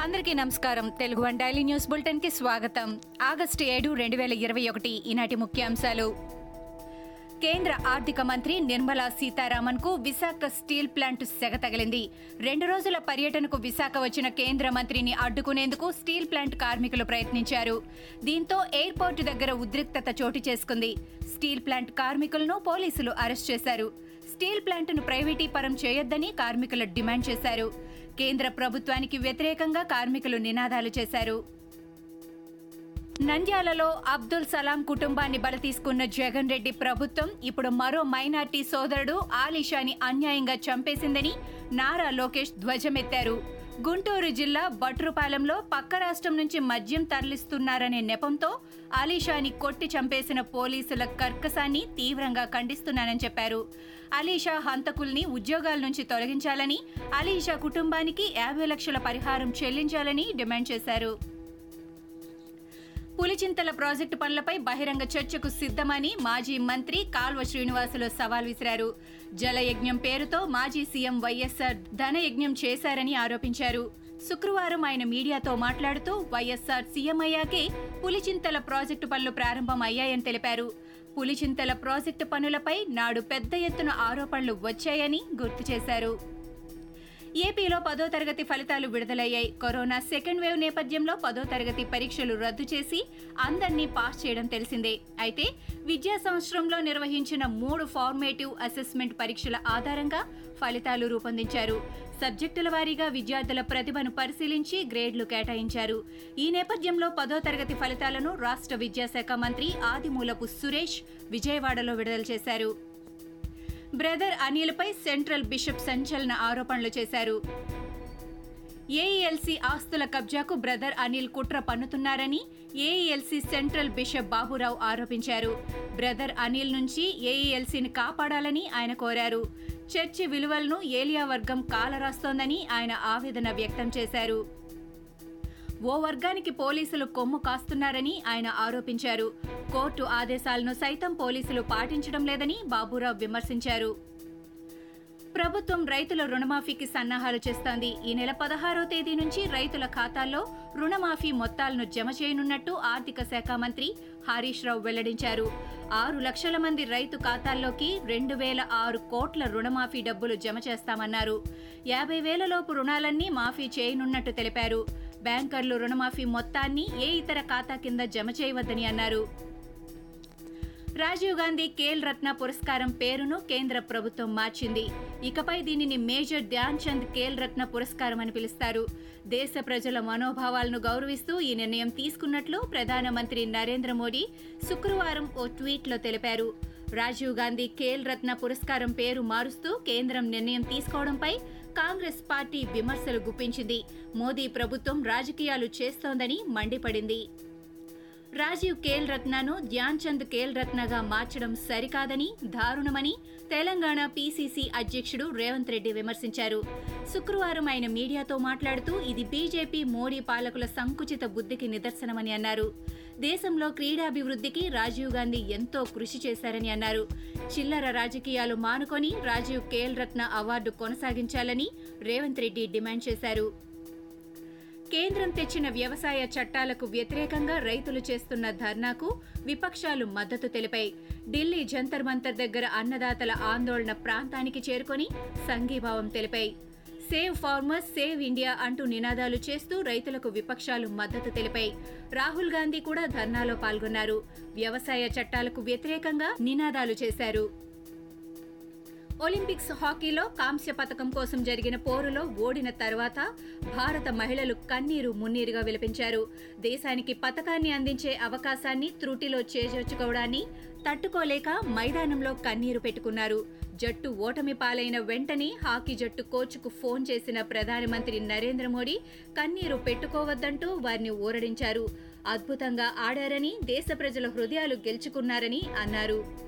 అందరికీ నమస్కారం. Telugu one daily news బులెటిన్కి స్వాగతం. ఆగస్టు ఏడు రెండు వేల ఇరవై ఒకటి ఈనాటి ముఖ్యాంశాలు. కేంద్ర ఆర్థిక మంత్రి నిర్మలా సీతారామన్కు విశాఖ స్టీల్ ప్లాంట్ సెగ తగిలింది. రెండు రోజుల పర్యటనకు విశాఖ వచ్చిన కేంద్ర మంత్రిని అడ్డుకునేందుకు స్టీల్ ప్లాంట్ కార్మికులు ప్రయత్నించారు. దీంతో ఎయిర్పోర్టు దగ్గర ఉద్రిక్తత చోటు చేసుకుంది. స్టీల్ ప్లాంట్ కార్మికులను పోలీసులు అరెస్ట్ చేశారు. స్టీల్ ప్లాంట్ను ప్రైవేటీపరం చేయొద్దని కార్మికులు డిమాండ్ చేశారు. కేంద్ర ప్రభుత్వానికి వ్యతిరేకంగా కార్మికులు నినాదాలు చేశారు. నంద్యాలలో అబ్దుల్ సలాం కుటుంబాన్ని బలతీసుకున్న జగన్ రెడ్డి ప్రభుత్వం ఇప్పుడు మరో మైనార్టీ సోదరుడు ఆలీషాని అన్యాయంగా చంపేసిందని నారా లోకేష్ ధ్వజమెత్తారు. గుంటూరు జిల్లా భట్రుపాలెంలో పక్క రాష్ట్రం నుంచి మద్యం తరలిస్తున్నారనే నెపంతో అలీషాని కొట్టి చంపేసిన పోలీసుల కర్కసాన్ని తీవ్రంగా ఖండిస్తున్నానని చెప్పారు. అలీషా హంతకుల్ని ఉద్యోగాల నుంచి తొలగించాలని అలీషా కుటుంబానికి యాభై లక్షల పరిహారం చెల్లించాలని డిమాండ్ చేశారు. పులిచింతల ప్రాజెక్టు పనులపై బహిరంగ చర్చకు సిద్ధమని మాజీ మంత్రి కాల్వ శ్రీనివాసులు సవాల్ విసిరారు. జలయజ్ఞం పేరుతో మాజీ సీఎం వైఎస్ఆర్ ధనయజ్ఞం చేశారని ఆరోపించారు. శుక్రవారం ఆయన మీడియాతో మాట్లాడుతూ వైఎస్ఆర్ సీఎం అయ్యాకే పులిచింతల ప్రాజెక్టు పనులు ప్రారంభం అయ్యాయని తెలిపారు. పులిచింతల ప్రాజెక్టు పనులపై నాడు పెద్ద ఎత్తున ఆరోపణలు వచ్చాయని గుర్తు చేశారు. ఏపీలో పదో తరగతి ఫలితాలు విడుదలయ్యాయి. కరోనా సెకండ్ వేవ్ నేపథ్యంలో పదో తరగతి పరీక్షలు రద్దు చేసి అందరినీ పాస్ చేయడం తెలిసిందే. అయితే విద్యా సంవత్సరంలో నిర్వహించిన మూడు ఫార్మేటివ్ అసెస్మెంట్ పరీక్షల ఆధారంగా ఫలితాలు రూపొందించారు. సబ్జెక్టుల వారీగా విద్యార్థుల ప్రతిభను పరిశీలించి గ్రేడ్లు కేటాయించారు. ఈ నేపథ్యంలో పదో తరగతి ఫలితాలను రాష్ట్ర విద్యాశాఖ మంత్రి ఆదిమూలపు సురేష్ విజయవాడలో విడుదల చేశారు. బ్రదర్ అనిల్పై సెంట్రల్ బిషప్ సంచలన ఆరోపణలు చేశారు. ఏఈఎల్సీ ఆస్తుల కబ్జాకు బ్రదర్ అనిల్ కుట్ర పన్నుతున్నారని ఏఈఎల్సీ సెంట్రల్ బిషప్ బాబురావు ఆరోపించారు. బ్రదర్ అనిల్ నుంచి ఏఈఎల్సీని కాపాడాలని ఆయన కోరారు. చర్చి విలువలను ఏలియా వర్గం కాలరాస్తోందని ఆయన ఆవేదన వ్యక్తం చేశారు. ఓ వర్గానికి పోలీసులు కొమ్ము కాస్తున్నారని ఆయన ఆరోపించారు. కోర్టు ఆదేశాలను సైతం పోలీసులు పాటించడం లేదని బాబురావు విమర్శించారు. ప్రభుత్వం రైతుల రుణమాఫీకి సన్నాహాలు చేస్తోంది. ఈ నెల పదహారో తేదీ నుంచి రైతుల ఖాతాల్లో రుణమాఫీ మొత్తాలను జమ చేయనున్నట్టు ఆర్థిక శాఖ మంత్రి హరీష్ రావు వెల్లడించారు. ఆరు లక్షల మంది రైతు ఖాతాల్లోకి రెండు వేల ఆరు కోట్ల రుణమాఫీ డబ్బులు జమ చేస్తామన్నారు. యాభై వేల లోపు రుణాలన్నీ మాఫీ చేయనున్నట్టు తెలిపారు. బ్యాంకర్లు రుణమాఫీ మొత్తాన్ని ఏ ఇతర ఖాతా కింద జమ చేయవద్దని అన్నారు. రాజీవ్ గాంధీ కేల్ రత్న పురస్కారం పేరును కేంద్ర ప్రభుత్వం మార్చింది. ఇకపై దీనిని మేజర్ ధ్యాన్ చంద్ ఖేల్ రత్న పురస్కారం అని పిలుస్తారు. దేశ ప్రజల మనోభావాలను గౌరవిస్తూ ఈ నిర్ణయం తీసుకున్నట్లు ప్రధానమంత్రి నరేంద్ర మోడీ శుక్రవారం ఓ ట్వీట్లో తెలిపారు. రాజీవ్ గాంధీ ఖేల్ రత్న పురస్కారం పేరు మారుస్తూ కేంద్రం నిర్ణయం తీసుకోవడంపై కాంగ్రెస్ పార్టీ విమర్శలు గుప్పించింది. మోదీ ప్రభుత్వం రాజకీయాలు చేస్తోందని మండిపడింది. రాజీవ్ కేల్ రత్నను ధ్యాన్ చంద్ కేల్ రత్నగా మార్చడం సరికాదని దారుణమని తెలంగాణ పీసీసీ అధ్యక్షుడు రేవంత్ రెడ్డి విమర్శించారు. శుక్రవారం ఆయన మీడియాతో మాట్లాడుతూ ఇది బీజేపీ మోడీ పాలకుల సంకుచిత బుద్ధికి నిదర్శనమని అన్నారు. దేశంలో క్రీడాభివృద్ధికి రాజీవ్ గాంధీ ఎంతో కృషి చేశారని అన్నారు. చిల్లర రాజకీయాలు మానుకొని రాజీవ్ కేఎల్ రత్న అవార్డు కొనసాగించాలని రేవంత్ రెడ్డి డిమాండ్ చేశారు. కేంద్రం తెచ్చిన వ్యవసాయ చట్టాలకు వ్యతిరేకంగా రైతులు చేస్తున్న ధర్నాకు విపక్షాలు మద్దతు తెలిపాయి. ఢిల్లీ జంతర్ మంతర్ దగ్గర అన్నదాతల ఆందోళన ప్రాంతానికి చేరుకొని సంఘీభావం తెలిపాయి. సేవ్ ఫార్మర్స్ సేవ్ ఇండియా అంటూ నినాదాలు చేస్తూ రైతులకు విపక్షాలు మద్దతు తెలిపాయి. రాహుల్ గాంధీ కూడా ధర్నాలో పాల్గొన్నారు. వ్యవసాయ చట్టాలకు వ్యతిరేకంగా నినాదాలు చేశారు. ఒలింపిక్స్ హాకీలో కాంస్య పథకం కోసం జరిగిన పోరులో ఓడిన తర్వాత భారత మహిళలు కన్నీరు మున్నీరుగా విలపించారు. దేశానికి పథకాన్ని అందించే అవకాశాన్ని త్రుటిలో చేజర్చుకోవడాన్ని తట్టుకోలేక మైదానంలో కన్నీరు పెట్టుకున్నారు. జట్టు ఓటమి పాలైన వెంటనే హాకీ జట్టు కోచ్కు ఫోన్ చేసిన ప్రధానమంత్రి నరేంద్ర మోడీ కన్నీరు పెట్టుకోవద్దంటూ వారిని ఊరడించారు. అద్భుతంగా ఆడారని దేశ ప్రజల హృదయాలు గెలుచుకున్నారని అన్నారు.